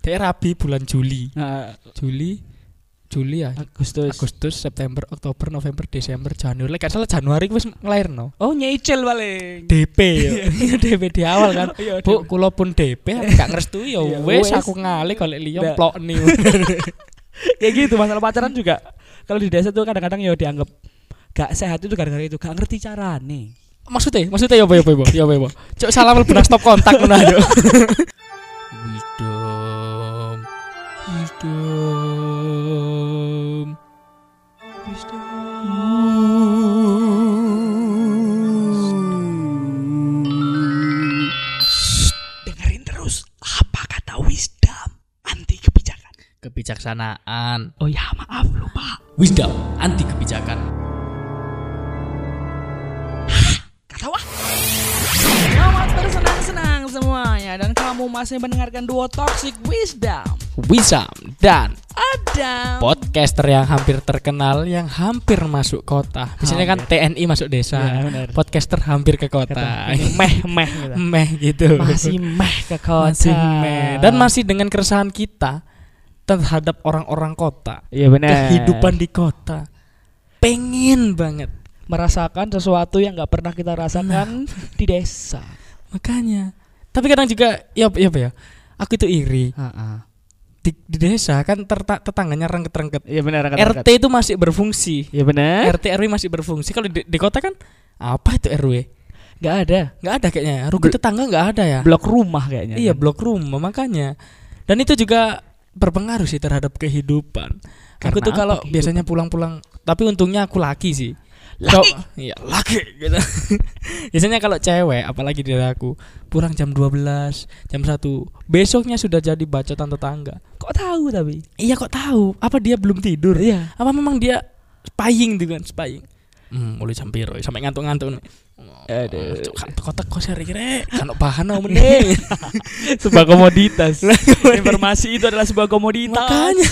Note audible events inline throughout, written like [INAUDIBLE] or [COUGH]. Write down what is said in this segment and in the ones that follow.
Dia rabi bulan Juli. Nah, Juli Juli ya. Agustus. Agustus, September, Oktober, November, Desember, Januari. Lek salah Januari wis nglairno. Oh, nyicil paling. DP ya. [LAUGHS] DP di awal kan. Iya, Bu, kula pun DP gak ngerestui ya Iya, wis aku ngalih liya Nggak. plok nih. [LAUGHS] Kayak gitu masalah pacaran juga. Kalau di desa tuh kadang-kadang ya dianggap gak sehat itu gara-gara itu, gak ngerti carane. maksudnya, maksudnya ya apa ya apa ya apa? Ya apa ya? Cok salah benar stop kontak ngono [LAUGHS] Wisdom. Dengerin terus apa kata wisdom anti kebijakan. Kebijaksanaan. Oh ya maaf lupa. Wisdom anti kebijakan. Semuanya dan kamu masih mendengarkan duo Toxic Wisdom. Wisdom dan Adam. podcaster yang hampir terkenal yang hampir masuk kota. Biasanya kan TNI masuk desa. Ya. Podcaster hampir ke kota. meh meh gitu. Meh gitu. Masih meh ke kota. Masih meh. Dan masih dengan keresahan kita terhadap orang-orang kota. Iya benar. Kehidupan di kota. Pengen banget. merasakan sesuatu yang nggak pernah kita rasakan di desa. Makanya. Tapi kadang juga ya ya apa ya? Aku itu iri. Di, di desa kan terta, tetangganya rengket-rengket. Iya benar RT itu masih berfungsi. Iya benar. RT RW masih berfungsi. Kalau di, di kota kan apa itu RW? Nggak ada. Nggak ada kayaknya. Rugi Bel- tetangga nggak ada ya. Blok rumah kayaknya. Iya blok rumah makanya. Dan itu juga berpengaruh sih terhadap kehidupan. aku Karena tuh kalau biasanya pulang-pulang, tapi untungnya aku laki sih. Laki? Iya laki gitu. [LAUGHS] biasanya kalau cewek, apalagi dari aku, pulang jam 12, jam 1 besoknya sudah jadi bacotan tetangga. Kok tahu tapi? Iya kok tahu? Apa dia belum tidur? Iya. Apa memang dia spying gitu kan, spying. Hmm, mulai jam piro sampai ngantuk-ngantuk nih. Aduh. Cuk, kan kotak kok seri kira kan bahan apa [LAUGHS] mending. sebuah komoditas. [LAUGHS] Informasi itu adalah sebuah komoditas. Makanya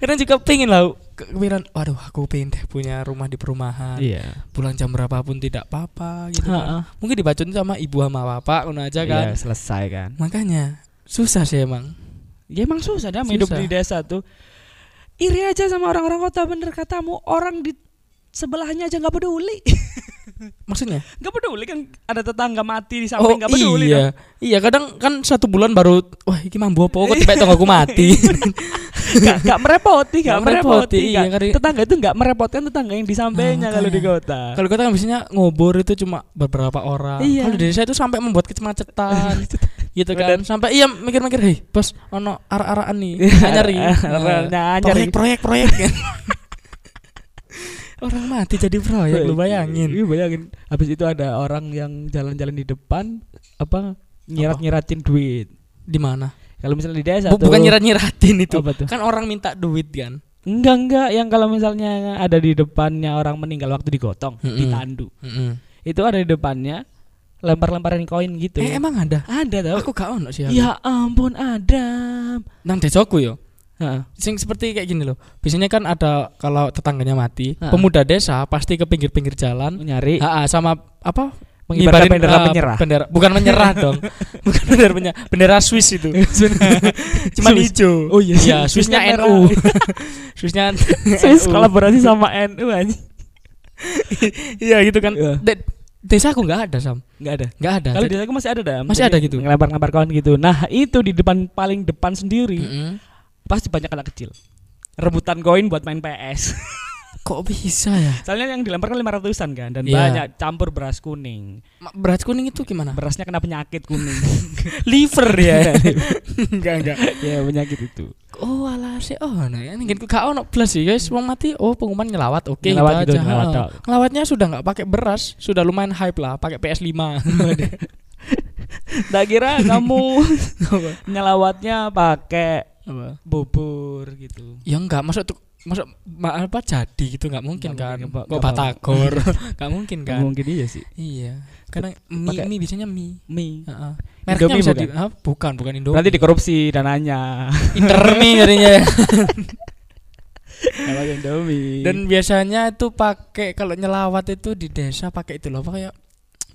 Kadang juga pengen lah Kepikiran Waduh aku pengen deh punya rumah di perumahan Iya. Pulang jam berapapun tidak apa-apa gitu kan. Mungkin dibacain sama ibu sama bapak Ngono aja kan Iya, selesai kan. Makanya Susah sih emang Ya emang susah dah hidup di desa tuh. Iri aja sama orang-orang kota bener katamu. Orang di sebelahnya aja nggak peduli. [LAUGHS] Maksudnya? Nggak peduli kan ada tetangga mati di samping nggak peduli iya. dong. Iya kadang kan satu bulan baru Wah ini mambu apa? Kok tiba aku mati? [LAUGHS] Nggak nggak merepoti, nggak Nggak merepoti, merepoti. iya, tetangga itu nggak merepotkan tetangga yang di sampingnya Nah, kalau di kota. Kalau kita kan biasanya ngobor itu cuma beberapa orang. Iya. Kalau di desa itu sampai membuat kemacetan [LAUGHS] Gitu kan. Sampai iya mikir-mikir Hei bos ono arah-arahan nih. Nyari. [LAUGHS] Arah- nyari. Proyek proyek proyek Orang mati jadi proyek lu bayangin Iya bayangin. Habis itu ada orang yang jalan-jalan di depan apa nyirat-nyiratin duit. Di mana? Kalau misalnya di desa Bu- tuh bukan nyirat-nyiratin itu. Apa tuh? Kan orang minta duit kan. Enggak enggak yang kalau misalnya ada di depannya orang meninggal waktu digotong, Mm-mm. ditandu. Itu ada di depannya lempar-lemparin koin gitu. Eh emang ada? ada tau. Aku gak ono sih. Ya ampun ada. Nang desaku yo. Heeh. Sing seperti kayak gini loh. Biasanya kan ada kalau tetangganya mati, Ha. pemuda desa pasti ke pinggir-pinggir jalan. Nyari Ha, sama apa? Mengibarkan bendera ah, menyerah. Bendera bukan menyerah dong. [LAUGHS] Bukan bendera menyerah. Bendera Swiss itu. [LAUGHS] Cuman Swiss. hijau. Oh iya, Iya, Swissnya. NU. [LAUGHS] Swissnya Swiss kolaborasi sama NU aja. Iya gitu kan. Iya. De- desa aku nggak ada sam. Enggak ada. Nggak ada. Kalau di desaku masih ada dah. Masih ada gitu? Ngelempar-ngelempar kawan gitu. Nah, itu di depan paling depan sendiri Mm-mm. Pasti banyak anak kecil. Rebutan koin buat main PS. [LAUGHS] Kok bisa ya? Soalnya yang dilempar kan 500-an kan dan Iya. banyak campur beras kuning. Ma- Beras kuning itu gimana? Berasnya kena penyakit kuning. [LAUGHS] Liver ya. enggak enggak. ya penyakit itu. Oh alah sih oh nah ya ngene gak ono plus sih guys wong mati oh pengumuman ngelawat oke Ngelawat itu gitu, aja. ngelawat tok. Ngelawatnya sudah nggak pakai beras, sudah lumayan hype lah, pakai PS5. [LAUGHS] Tak kira kamu nyelawatnya pakai Apa? bubur gitu. Ya enggak, masuk tuh masuk ma- apa jadi gitu nggak mungkin Nggak kan mungkin, Pak. kok Nggak batagor nggak mungkin [LAUGHS] kan Mungkin iya sih. iya karena mie, Pakai- mie biasanya mie Mie. Heeh. Indomie Mereknya bisa bukan? di, ah, bukan bukan Indomie Berarti dikorupsi dananya. [LAUGHS] Indomie jadinya [LAUGHS] Kalau Indomie. dan biasanya itu pakai kalau nyelawat itu di desa pakai itu loh apa kayak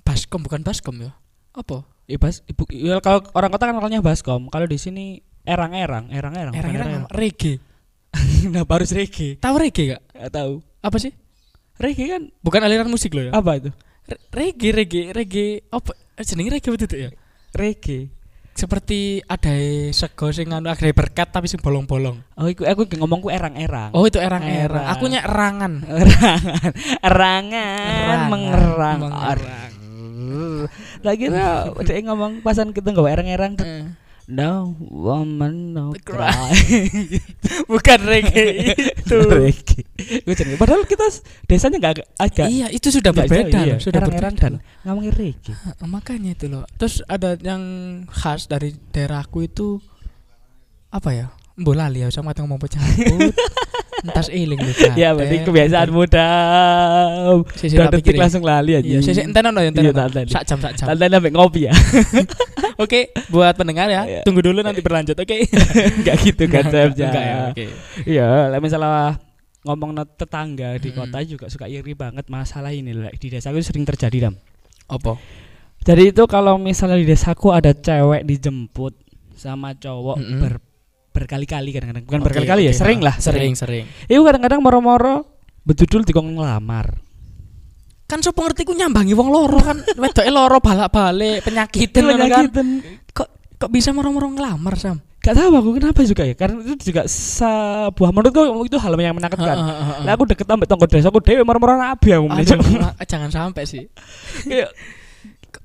baskom bukan baskom ya apa Eh, bas, ibu, ya, kalau orang kota kan namanya baskom. Kalau di sini erang-erang, erang-erang. Erang-erang reggae. [LAUGHS] Kenapa harus reggae? Tahu reggae gak? Gak tahu. Apa sih? Reggae kan Bukan aliran musik loh ya. apa itu? Re- reggae, reggae, reggae. Apa? Eh, Jenenge reggae betul ya? Reggae. Seperti ada sego sing anu ada berkat tapi sing bolong-bolong. Oh, iku aku ngomongku erang-erang. Oh, itu erang-erang. Erang. Aku nya [LAUGHS] erangan. erangan, erangan, mengerang. mengerang. Lagi kira [LAUGHS] ngomong pasan kita nggak erang-erang. No woman no Cry. cry. [LAUGHS] Bukan reggae itu. Reggae. Gue jadi padahal kita desanya nggak agak Iya, itu sudah berbeda jauh, iya. sudah berbeda. dan ngomongin reggae. Makanya itu loh. Terus ada yang khas dari daerahku itu apa ya? Bola lali ya sama ngomong pecah. [LAUGHS] Entas eling lho. Ya berarti kebiasaan muda. Sisi Udah detik langsung lali aja. Iya, sisi enten ono ya enten. Sak jam sak jam. Tante sampai ngopi ya. [LAUGHS] Oke, buat pendengar ya, Iya. tunggu dulu nanti berlanjut. Oke. [LAUGHS] Enggak gitu konsepnya. enggak ya. Oke. Iya, lah misalnya ngomong tetangga di kota juga suka iri banget masalah ini lah. Di desa itu sering terjadi dam. Apa? Jadi itu kalau misalnya di desaku ada cewek dijemput sama cowok Mm-mm. ber- berkali-kali kadang-kadang bukan Oke, berkali-kali ya oke. sering Ah, lah sering sering. itu kadang-kadang moro-moro betul dikong ngelamar Kan so pengerti ku nyambangi wong loro kan [LAUGHS] wedoke loro balak-balik penyakitan ngono kan. Kok kok bisa moro-moro ngelamar Sam? gak tahu aku kenapa juga ya karena itu juga sebuah menurutku itu hal yang menakutkan lah aku deket ambek tonggo desa aku dewe moro-moro nabi aku menit ma- jangan sampai sih. [LAUGHS] Kayak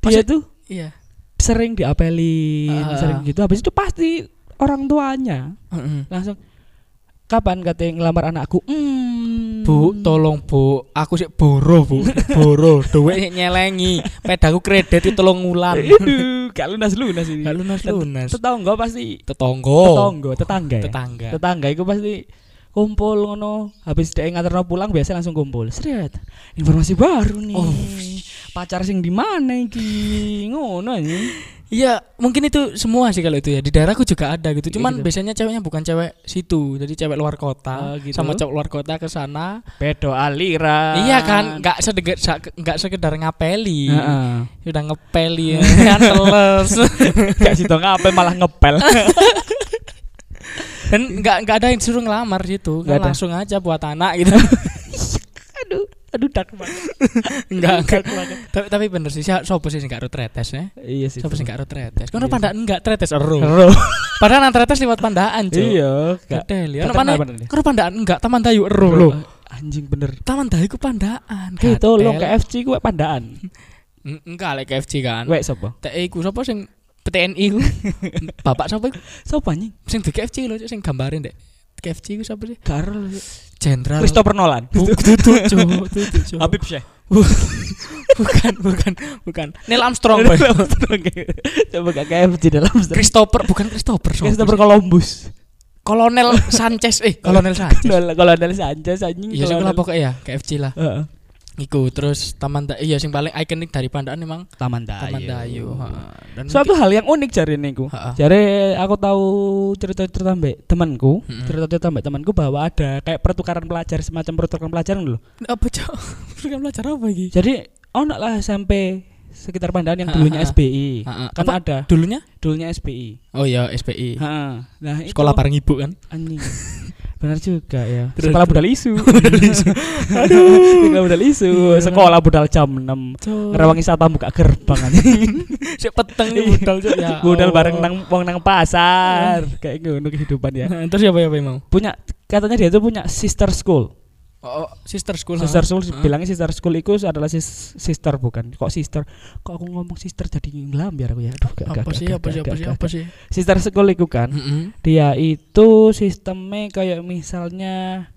dia tuh Iya. sering diapelin Ah. sering gitu habis itu pasti orang tuanya Heeh. langsung kapan katanya ngelamar anakku hmm. Bu, tolong Bu, aku sih boro Bu, boro, [LAUGHS] duit nyelengi, pedaku kredit itu tolong ngulan. [LAUGHS] Aduh, gak lunas lunas ini. Gak lunas lunas. Tetangga pasti Tetonggo, tetangga, tetangga ya. tetangga. Tetangga itu pasti kumpul ngono. Habis dia nganterno pulang biasa langsung kumpul. Seret. Informasi baru nih. Oh. Pacar sing di mana iki? Ngono ini. Iya, mungkin itu semua sih kalau itu ya. Di daerahku juga ada gitu. Iya, Cuman gitu. biasanya ceweknya bukan cewek situ, jadi cewek luar kota Oh, gitu. sama cowok luar kota ke sana. Pedo aliran. Iya kan, nggak sedekat nggak sekedar ngapeli. Heeh. Udah ngepeli ya, [LAUGHS] kan teles. [LAUGHS] Gak situ ngapel malah ngepel. [LAUGHS] Dan nggak nggak ada yang disuruh ngelamar situ, kan ada. langsung aja buat anak gitu. Aduh, dark banget. Enggak, [LAUGHS] enggak. Dark banget. tapi, tapi bener sih, siapa sopo sih sing gak tretes ya? Iya sih. Sopo sing gak tretes? Kan Iya pandaan enggak tretes ero. Ero. [LAUGHS] Padahal nang tretes lewat pandaan, Cuk. Iya, gak. Gedel ya. Ono Terkenal mana? Kan pandaan enggak, Taman Dayu ero lho. Anjing bener. Taman Dayu ku pandaan. Kayak tolong Gatel. KFC ku pandaan. En- [LAUGHS] Enggak lek KFC kan. Wek sapa? Tek iku sapa sing PTNI ku? Bapak sapa iku? Sapa anjing? Sing di KFC lho, sing gambarin dek. KFC ku sapa sih? Karel Jenderal. Christopher Nolan. [LAUGHS] Habib Syekh. [LAUGHS] bukan, bukan, bukan. Neil Armstrong, Boy. [LAUGHS] Coba gak KFC dalam Christopher, bukan Christopher. Christopher sih? Columbus. Kolonel Sanchez, eh, Kolonel Sanchez. Dari Sanchez anjing. Iya sih kolonel. lah pokoknya ya KFC lah. Heeh. Iku terus Taman Dayu iya sing paling ikonik dari Pandaan memang Taman Dayu. Taman Dayu. heeh. Dan Suatu hal yang unik jari niku. Jari aku tahu cerita-cerita mbek temanku, Mm-mm. cerita-cerita mbek temanku bahwa ada kayak pertukaran pelajar semacam pertukaran pelajaran loh. apa cok? [LAUGHS] Program belajar apa lagi? Jadi ono lah sampai sekitar Pandaan yang Ha, dulunya ha, ha. SBI. Kan Apa? ada Dulunya? dulunya SBI. Oh iya SPI. Heeh. Nah, itu Sekolah bareng ibu kan? anjing. [LAUGHS] Benar juga ya. Terus, sekolah [LAUGHS] budal isu. Aduh, sekolah budal isu. Sekolah budal jam 6. Ngerewangi saat tamu buka gerbang anjing. [LAUGHS] si peteng nih budal ya. budal bareng nang wong nang pasar. Kayak ngono kehidupan ya. Heeh, Terus siapa siapa mau? Punya katanya dia tuh punya sister school. Oh, oh, sister school. Sister school Heeh. bilangnya sister school itu adalah sis- sister bukan. Kok sister? Kok aku ngomong sister jadi ngelambiar aku ya. Aduh, gak, apa gak, sih gak, apa gak, sih apa sih apa gak. sih? Sister school itu kan. Heeh. Dia itu sistemnya kayak misalnya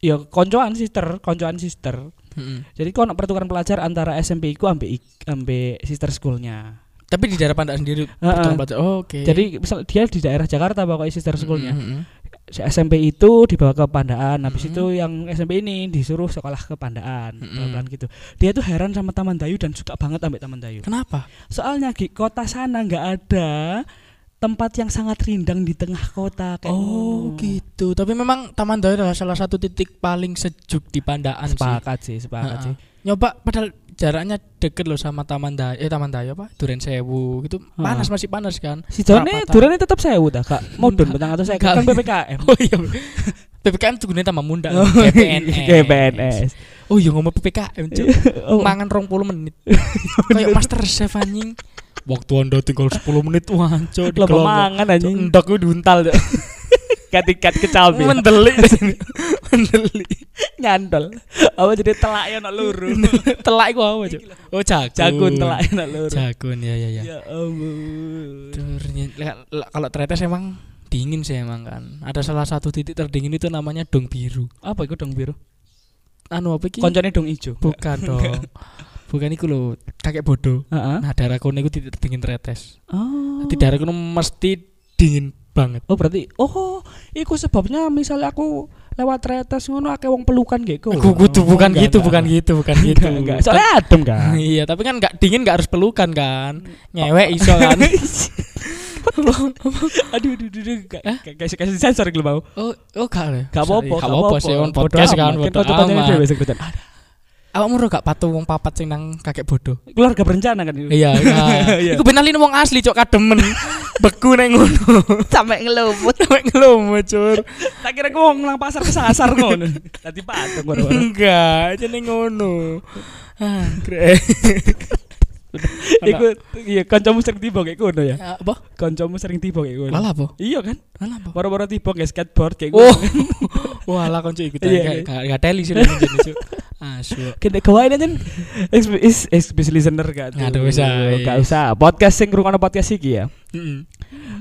ya koncoan sister, koncoan sister. Heeh. Jadi kau nak pertukaran pelajar antara SMP iku ambek ambek sister schoolnya. Tapi di daerah Pandaan sendiri pertukaran pelajar. Oh, Oke. Jadi misal dia di daerah Jakarta pokoknya sister schoolnya. Heeh, heeh. Si SMP itu dibawa ke Pandaan. Habis Mhm. itu yang SMP ini disuruh sekolah ke Pandaan. Pelan-pelan gitu. Dia tuh heran sama Taman Dayu dan suka banget ambek Taman Dayu. Kenapa? Soalnya di kota sana nggak ada tempat yang sangat rindang di tengah kota kayak Oh gitu. Tapi memang Taman Dayu adalah salah satu titik paling sejuk di Pandaan sih. Sepakat sih, sepakat Ha-ha. sih. Nyoba padahal jaraknya deket loh sama Taman Daya, eh Taman Daya apa? Duren Sewu. Gitu panas masih panas kan. Si Jone Perapatan. durane tetep sewu ta, Kak. [LAUGHS] Modun Enggak. petang atau saya kan PPKM. [LAUGHS] Oh iya. PPKM tuh gunanya tambah munda. [LAUGHS] Oh, PPNS. GPNS. Oh iya ngomong PPKM cuy. Oh, Mangan 20 menit. Kayak Master Chef anjing. Waktu Anda tinggal 10 menit di lo kelompok. mangan anjing. Endak gue diuntal Cuk. Katikat kecalbi. Mendeli. [LAUGHS] Mendeli. Nyandol. Apa jadi telak ya nak luru. [LAUGHS] Telak iku apa, Cuk? Oh, jagung. Jagun telak ya nak luru. Jagun ya ya ya. Ya ampun. Le- kalau tretes emang dingin sih emang kan. Ada salah satu titik terdingin itu namanya Dong Biru. Apa itu dong biru? Anu apa iki? Koncone dong ijo. Bukan dong. Bukan iku lho, kakek bodoh. Heeh. Nah, daerah kono iku titik terdingin tretes. Oh. Di daerah kono mesti dingin banget. Oh berarti oh iku sebabnya misalnya aku lewat tretes ngono akeh wong pelukan gitu. Aku kudu bukan gitu, bukan gitu, bukan gitu. Enggak, soalnya adem kan. [LAUGHS] Iya, tapi kan nggak dingin nggak harus pelukan kan. Nyewek iso [LAUGHS] kan. aduh, aduh, aduh, aduh, gak, gak, kasih kasih sensor gitu mau. oh, oh gak ada. Gak apa-apa, Gak apa-apa sih, on podcast kan, bodo amat. Awakmu ro gak patuh wong papat sing nang kakek bodoh. Keluarga berencana kan itu. Iya, iya. [LAUGHS] Iya. Iku benalin wong asli cok kademen. Beku neng ngono. Sampai ngelumut. Sampai ngelomo cur. Tak kira gua nang pasar kesasar ngono. Tadi patung gua. Enggak, jeneng ngono. Ah, kre. Iku iya kancamu sering tiba kayak ngono ya. apa? Kancamu sering tiba kayak ngono. Lala apa? Iya kan? Lala apa? Boro-boro tiba kayak skateboard kayak Oh. ngono. [LAUGHS] Wah, lah konco ikut Iya, gak gak gak teli sih jenenge cuk. Asu. Kene kawain aja is is listener gak tuh. Nggak ada usah, iya. Gak usah. Podcast sing ngrungokno podcast iki ya.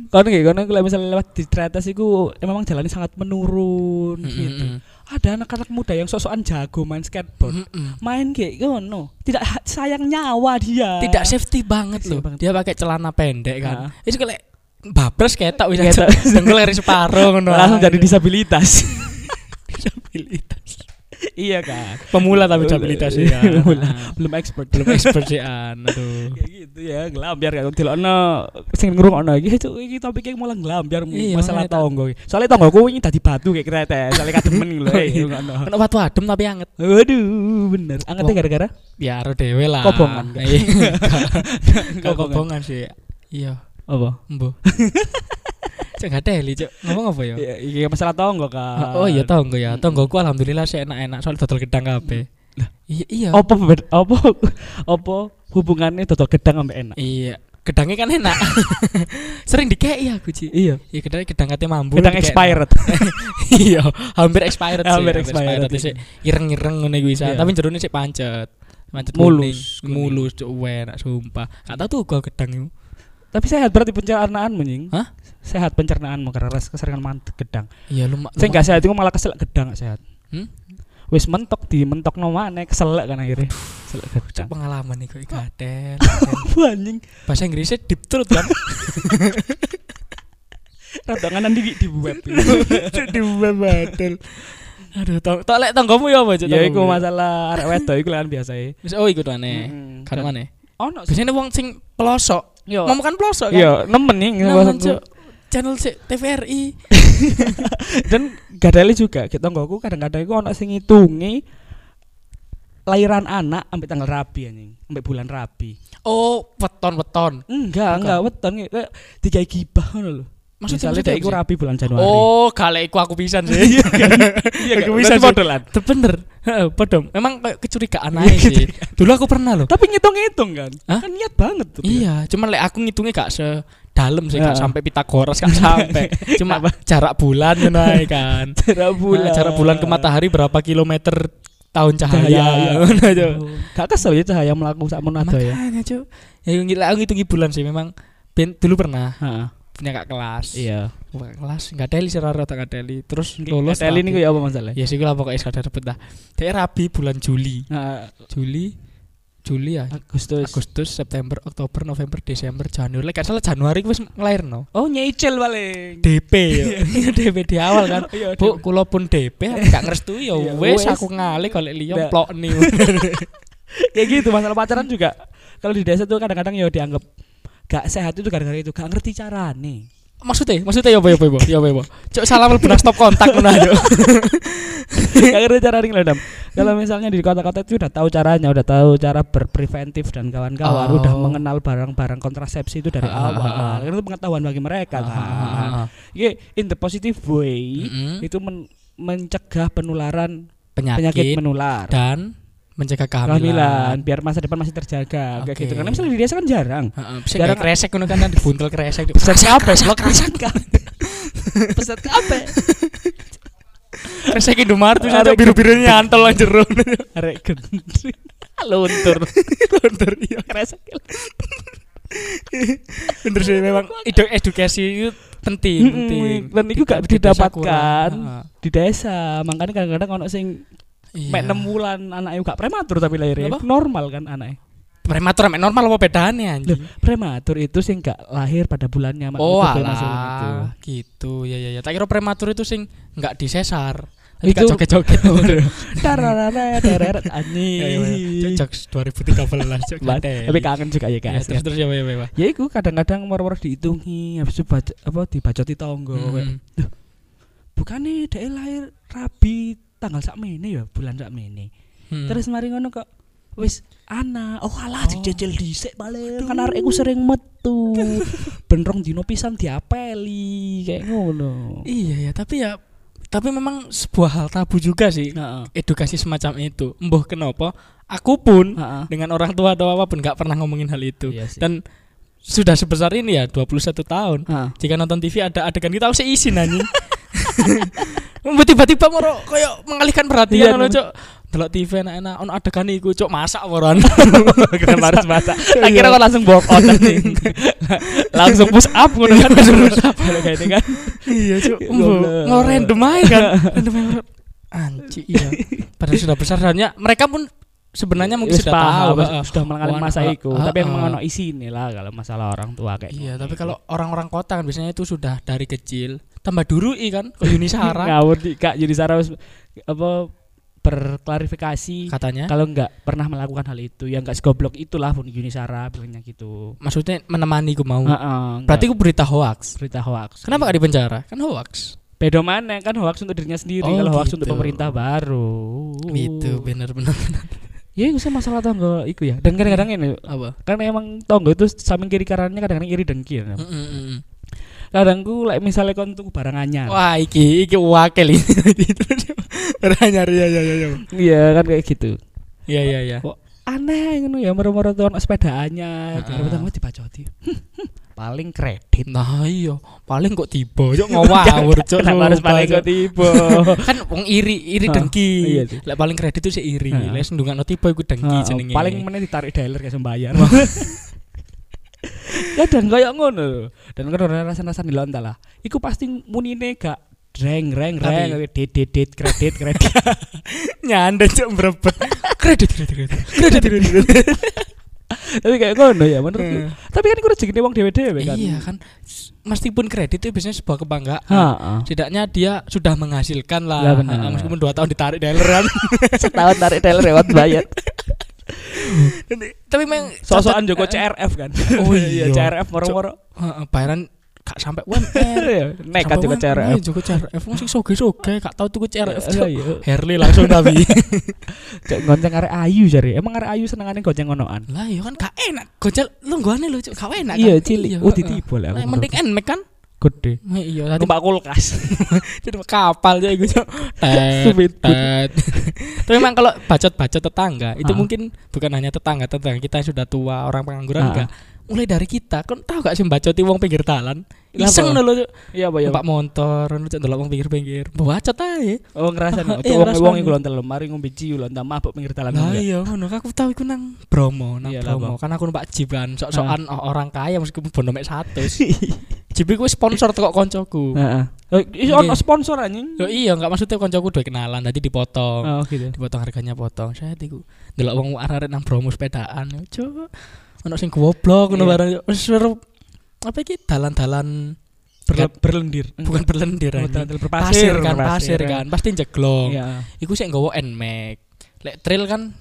Kono nggih kono kalau misalnya lewat di tretes iku eh, memang jalannya sangat menurun gitu. Ada anak-anak muda yang sosokan jago main skateboard. Main kayak ngono. Tidak sayang nyawa dia. Tidak safety banget loh. banget. Dia pakai celana pendek kan. Ah. Itu kayak babres ketok wis Ketok. dengkul dari separuh ngono. langsung jadi disabilitas. [LAUGHS] disabilitas. Iya kan. Pemula tapi disabilitas ya. Pemula. Belum expert. Belum expert sih an. [LAUGHS] Aduh. Kayak gitu ya, ngelambiar kan dilokno sing ngrungokno iki cuk iki ngelambiar Iya, masalah makanya tak- tonggo. iki. Soalnya tonggoku wingi dadi batu kayak kereta, soalnya kademen [LAUGHS] lho eh, iya. Kena batu adem tapi anget. Waduh, bener. Angetnya gara-gara Ya aro dewe lah. Kobongan. [LAUGHS] Kobongan. sih. Iya, apa? embo. [LAUGHS] Cek gak teli, Cuk. Ngomong apa ya? Iya, iya masalah tonggo kan. Oh iya tonggo ya. Tonggoku alhamdulillah sih enak-enak soal dodol gedang kabeh. Iya iya. Apa apa apa hubungannya dodol gedang sampai enak? Iya. Gedangnya kan enak. [LAUGHS] Sering dikei aku, Ci. Iya. Iya, gedang gedang katanya mambu. Gedang expired. [LAUGHS] iya, hampir expired sih. Hampir expired, Tapi sih ireng-ireng ngene bisa. Iya. Tapi jerone sih pancet. Pancet Mulus, mulus cuk enak sumpah. Gak tau tuh gua gedang itu. Tapi sehat berarti pencernaanmu nying. Hah? Sehat pencernaanmu karena keseringan mangan gedang. Iya lu Saya nggak sehat itu malah keselak gedang sehat. Hmm? Wis mentok di mentok no mana keselak kan akhirnya. Gedang. pengalaman nih kok. [LAUGHS] Apa anjing? Bahasa Inggrisnya deep throat kan. [LAUGHS] Radonganan di di web. [LAUGHS] di batel. Aduh, tong tok lek tanggamu ya apa, ya iku tanggamu? masalah arek wedok iku kan biasa e. Wis- Oh, ikut maneh. Mm-mm. Kan maneh. Ono sih. Biasanya wong sing pelosok. Yo. Ngomong kan pelosok kan. Yo, nemen nih maksudku. Cuk. channel si TVRI. [LAUGHS] Dan gadali juga kita nggoku kadang-kadang iku ono sing ngitungi lahiran anak sampai tanggal rabi anjing, sampai bulan rabi. Oh, weton-weton. Enggak, enggak weton tiga gibah ngono lho. Maksudnya, Misalnya maksudnya iku rabi bulan Januari. Oh, galek iku aku pisan sih. iya aku kan? [LAUGHS] sih. modelan. [LAUGHS] Bener. Heeh, padha. Memang kayak kecurigaan aja sih. Dulu aku pernah loh. Tapi ngitung-ngitung kan. Hah? Kan niat banget tuh. Iya, cuman lek aku ngitungnya gak sedalam sih, gak sampai Pitagoras gak sampai. [LAUGHS] Cuma jarak bulan ae kan. Jarak bulan. Nah, jarak bulan ke matahari berapa kilometer tahun cahaya. Cahaya, iya. Gak kesel ya cahaya melaku sak mono ada ya. Makanya, Cuk. Ya ngitungi bulan sih memang ben, dulu pernah Heeh. Punya kak kelas. Iya. Kakak kelas enggak teli sih rara tak teli. Terus lulus. Teli rabi. niku ya apa masalah? Ya sih lah pokoknya sekadar dapet lah. Dia rabi bulan Juli. Nah, Juli Juli ya. Agustus. Agustus, September, Oktober, November, Desember, Januari. Gak salah Januari wis ngelairno. Oh, nyicil paling. DP ya. DP di awal kan. [LAUGHS] Iya, Bu, kula pun DP gak ngerestui ya Iya, wes aku ngalih kalau Nggak. plok nih. kayak gitu masalah pacaran juga kalau di desa tuh kadang-kadang ya dianggap gak sehat itu gara-gara itu gak ngerti carane maksudnya maksudnya ya apa ya ya apa? ya ya cok salah benar stop kontak ngono aja [LAUGHS] Gak ngerti cara ring Dam. Kalau misalnya di kota-kota itu udah tahu caranya, udah tahu cara berpreventif dan kawan-kawan, Oh. udah mengenal barang-barang kontrasepsi itu dari Ah, ah, awal. ah. Itu pengetahuan bagi mereka Ah, kan. ah, ah, ah. Iya, in the positive way Mm-mm. itu men- mencegah penularan penyakit, penyakit menular. dan mencegah kehamilan. Kehamilan biar masa depan masih terjaga kayak Oke. gitu. Karena misalnya di desa kan jarang. Heeh, bisa Jarang- kayak kresek kan kan dibuntel kresek pesan apa lo kresek kan pesan apa kresek Indomaret tuh Arek biru-biru nyantol aja jero. [LAUGHS] Arek gendri luntur. [LAUGHS] Luntur, iya. kresek. Bener sih memang edu- edukasi itu penting penting. Dan itu gak didapatkan di desa. Makanya kadang-kadang ono sing Iya. mek 6 bulan anaknya gak prematur tapi lahirnya Apa? normal kan anaknya prematur mek normal apa bedanya anjing prematur itu sing gak lahir pada bulannya mak- Oh masuk gitu. gitu ya ya ya. Tak kira prematur itu sing nggak disesar. Itu Itu- gak joget-joget. [LAUGHS] [LAUGHS] Tararara, tereret, Ya, ya, ya. anjing. Cocok 2013 cok. Ba- gatel. Tapi kangen juga ya Ya, guys. terus terus ya ya ya. Ya iku kadang-kadang moro-moro dihitungi habis itu baca, apa dibacoti tonggo. Hmm. Bukannya dia lahir rabi tanggal sak ya bulan sak Hmm. Terus mari ngono kok wis ana oh alah Oh. dijajal dhisik paling kan arek iku sering metu [LAUGHS] benrong dino pisan diapeli kayak ngono Iya ya, tapi ya tapi memang sebuah hal tabu juga sih heeh edukasi semacam itu. Mbah kenapa? Aku pun heeh dengan orang tua atau apa pun nggak pernah ngomongin hal itu. Iya sih. Dan sudah sebesar ini ya 21 tahun. Heeh. Jika nonton TV ada adegan kita harus izin anjing. [LAUGHS] Tiba-tiba moro koyo mengalihkan perhatian Iya, ngono. Cok. Delok TV enak-enak ono adegan iku, Cok, masak moron. Kenapa harus masak? Iya. Akhirnya kok langsung walk out [LAUGHS] langsung push up ngono kan push up kalau kayak itu kan. iya, Cok. Goblok. Mau random aja kan. [LAUGHS] Random aja. Anci, iya. Padahal sudah besar dan ya mereka pun sebenarnya mungkin sudah tahu, wis- heeh. sudah mengalami masa ah, itu. ah, Tapi emang ah. ono isine lah kalau masalah orang tua kayak. Iya, ngono tapi kalau orang-orang kota kan biasanya itu sudah dari kecil tambah durui kan kok Yuni Sara [LAUGHS] ngawur di Kak wis apa berklarifikasi katanya. kalau nggak pernah melakukan hal itu ya nggak segoblok itulah pun Yuni Sarah bilangnya gitu. Maksudnya menemani ku mau. Heeh. Berarti ku berita hoax. berita hoax. Kenapa gak dipenjara? Kan hoax. Beda mana kan hoax untuk dirinya sendiri Oh, kalau hoax gitu. untuk pemerintah baru. Itu benar-benar. Ya itu masalah tonggo iku ya. Dan kadang-kadang ini Apa? karena emang tonggo itu samping kiri kanannya kadang-kadang iri dengki ya. Mm, mm, mm. Kadang ku like misalnya kon tuku barang anyar. Wah, iki iki wakil ini. [LAUGHS] Beranyar ya ya ya. ya. Iya kan kayak gitu. Iya iya iya. Kok aneh ngono ya moro-moro tuh ono sepeda anyar. Heeh. Kira pertama dibacoti. [LAUGHS] Paling kredit. Nah iya, paling kok tiba, cok [LAUGHS] ngawur, cok. Harus paling kok tiba? kan wong iri, iri Hah, dengki. iya sih. Lek paling kredit itu sih iri. Hah. Lek ndungakno tiba iku dengki jenenge. paling meneh ditarik dialer kayak sembayar. [LAUGHS] ya dan kayak ngono. Dan kan ora rasa-rasa dilonta lah. Iku pasti munine gak reng reng Tapi- reng dit dit dit kredit kredit. [LAUGHS] nyanda cok berebet. Kredit kredit kredit. Kredit [LAUGHS] kredit. Tapi kayak ngono ya menurutku. Hmm. Tapi kan iku rezekine wong dhewe-dhewe kan. Iya kan. Meskipun kredit itu biasanya sebuah kebanggaan. Setidaknya dia sudah menghasilkan lah. Ya, Meskipun dua tahun ditarik daileran. Setahun tarik teller lewat bayar. Tapi memang Sosokan Joko catat- CRF kan. Oh iya. [LAUGHS] CRF moro-moro. Bayaran gak sampai UMR. [LAUGHS] Iya, Nekat Joko CRF. Joko CRF. Wong sing soge-soge gak tau tuku CRF. Iya. Harley langsung tapi. [LAUGHS] Cek gonceng arek ayu jare. Emang arek ayu senengane gonceng ngonoan. lah iya kan gak enak. Gojal lungguhane lho, Cok. Gak enak Iya, kan. cilik. Iya, Oh, ditipu lah. Penting enmek kan. Gede. Nah, iya, tadi Numpak kulkas. [LAUGHS] jadi kapal aja gitu. Tet. [LAUGHS] Tapi memang kalau bacot-bacot tetangga itu Ah. mungkin bukan hanya tetangga tetangga kita yang sudah tua orang pengangguran Ah. enggak. Mulai dari kita, kan tahu gak sih bacoti wong pinggir talan? Iseng apa? lho. Iya, Pak ya. Numpak motor, nu cek ndelok wong pinggir-pinggir. Bacot ae. Oh ngerasa nih. Iya, Tuh wong wong iku lontel mari ngombe ciu lontel mabuk pinggir dalan. Lah iya ngono, aku tahu iku nang Bromo, nang Iya Bromo. Bang. Kan aku numpak jeep kan, sok-sokan orang kaya meskipun bondo mek 100. [LAUGHS] Jeep iku sponsor teko koncoku. Heeh. Iso ono sponsor anjing. Yo iya, enggak maksudnya koncoku duwe kenalan, tadi dipotong. Oh gitu. Dipotong harganya potong. Saya iku delok wong arek nang Bromo sepedaan. Cuk. Ono sing goblok ngono Iya. barang. Wis apa iki dalan-dalan Berle- berlendir. bukan berlendir pasir kan, pasir kan. Pasti jeglong. Iya. Iku sik nggawa Nmax. Lek trail kan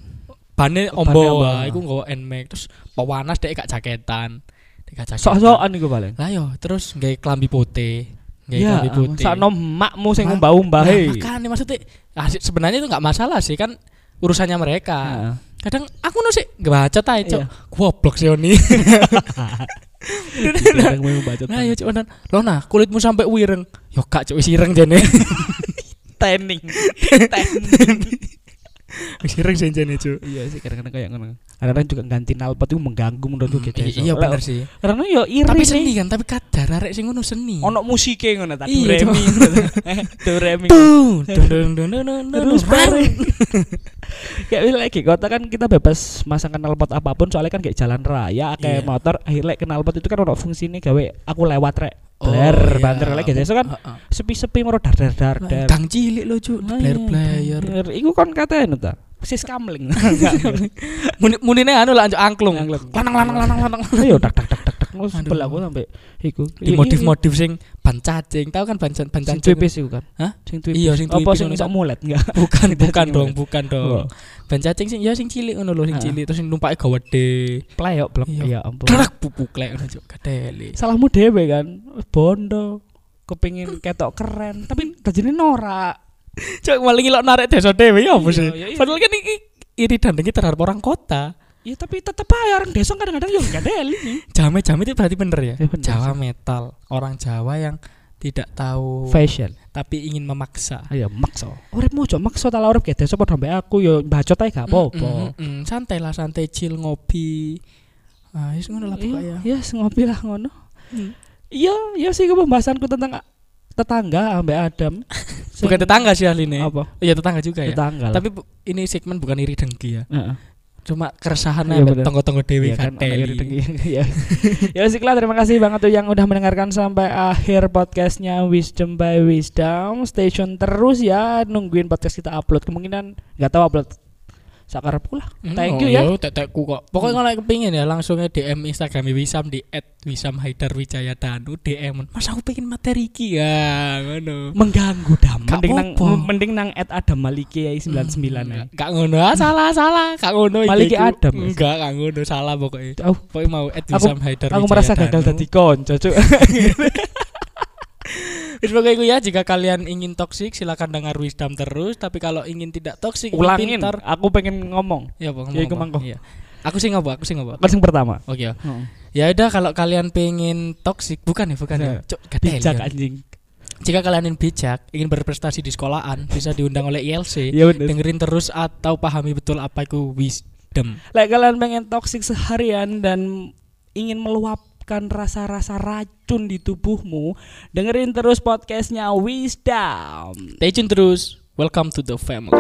bane ombo, iku nggawa Nmax terus pewanas dek gak jaketan. dikacak Sok-sokan iku paling. lah yo terus nggae klambi putih Ya, putih sakno makmu sing Ma- umbah-umbah Nah, he. makanya maksudnya ah, se- sebenarnya itu nggak masalah sih kan urusannya mereka. Kadang aku nu sih ngebacot aja cok. Iya. goblok sih Oni. [LAUGHS] Baca nah ya cok lo nah kulitmu sampai wireng. Yo kak cok wis ireng jane. [LAUGHS] Tanning. Tanning. [LAUGHS] [LAUGHS] wis ireng sih jane cok Iya sih kadang-kadang kayak ngono. Kadang-kadang juga ganti knalpot itu mengganggu menurutku gitu. I- iya bener sih Karena yo iri tapi seni kan tapi kadar arek sing ngono seni Ono musike ngono ta, do Iya, re mi. Do re mi. Tuh, dun dun dun dun dun dun. Terus bareng. [LAUGHS] Kayak lagi kota kan kita bebas masang knalpot apa pun soalnya kan kayak jalan raya kayak Iya. motor akhirnya knalpot itu kan ono fungsine gawe aku lewat rek. Oh, Bler iya. banter lagi so kan sepi-sepi moro dar dar dar dar. Gang cilik cuk, Nah, player iya, player. bener. Iku kan katanya ta. Sis kamling. [LAUGHS] Muni munine anu lah anjuk angklung. Lanang lanang lanang lanang. Ayo tak tak tak Aduh. sebel aku sampai iku. Di modif-modif sing ban cacing. Tahu kan ban ban Sing cacing? twipis iku kan. Hah? Sing twipis. Iya, sing Apa twipis sing ngono iso mulet enggak? [LAUGHS] Bukan, bukan dong, bukan dong. Ban cacing sing ya sing cilik ngono lho, sing Ah. cilik terus sing numpake gawede. Pleyok blok. Iya. Ya ampun. Drak pupuk lek ngono cuk, kadeli. Salahmu dhewe kan. Bondo. Kepengin ketok keren, tapi dajine norak. Cuk malah ngilok narik desa dhewe ya apa Iya, sih? iya, iya. Padahal kan iki iri dan dengki terhadap orang kota. Ya tapi tetep aja orang desa kadang-kadang yo gak deli nih. [LAUGHS] Jame-jame itu berarti bener ya? Ya, bener Jawa sih. metal, orang Jawa yang tidak tahu Fashion. tapi ingin memaksa. Ayo makso. Uripmu ojo makso ta urip ge desa padha mbek aku yo bacot ae gak apa-apa. Mm, mm, mm, mm. Santai lah, santai chill ngopi. Ah, wis ngono lah pokoknya. Iya, yes, ngopi lah ngono. Hmm. Iya, iya sih pembahasanku tentang tetangga ambek Adam. [LAUGHS] Bukan tetangga sih ahli ini. apa? Iya tetangga juga ya. Tetangga. lah. Tapi bu- ini segmen bukan iri dengki ya. Heeh. Cuma keresahan Iya, tonggo-tonggo dewi Iya kan, kan anak iri dengki. ya. ya sih lah, terima kasih banget tuh yang udah mendengarkan sampai akhir podcastnya Wisdom by Wisdom. Stay tune terus ya, nungguin podcast kita upload. Kemungkinan nggak tahu upload sakarepku lah. Thank you ya. tetekku kok. Pokoknya kalau kepingin ya langsung aja DM Instagram Wisam di @wisamhaidarwijayadanu DM. Mas aku pengen materi iki ya, ngono. Mengganggu dam. Mending nang mending nang at Adam Maliki ya 99 ya. Gak ngono, ah, salah salah, gak ngono iki, Maliki. Adam? Enggak, gak ngono, salah pokoknya. Oh, Pokoknya mau @wisamhaidarwijayadanu. aku merasa gagal tadi konco, Cuk. [LAUGHS] Pokoknya itu ya jika kalian ingin toksik silakan dengar wisdom terus tapi kalau ingin tidak toksik Ulangin. pintar Aku pengen ngomong. ya apa Ya, iku ngomong mangko. apa? Iya. Aku sih ngopo, aku sih ngopo. Kan yang pertama. Oke ya. Ya udah kalau kalian pengen toksik bukan ya, bukan ya. Nah, Cuk, Bijak ya. anjing. Jika kalian ingin bijak, ingin berprestasi di sekolahan, bisa diundang oleh ILC. Iya bener. Dengerin terus atau pahami betul apa itu wisdom. Like kalian pengen toxic seharian dan ingin meluapkan rasa-rasa racun di tubuhmu, dengerin terus podcastnya Wisdom. Stay tune terus. Welcome to the family.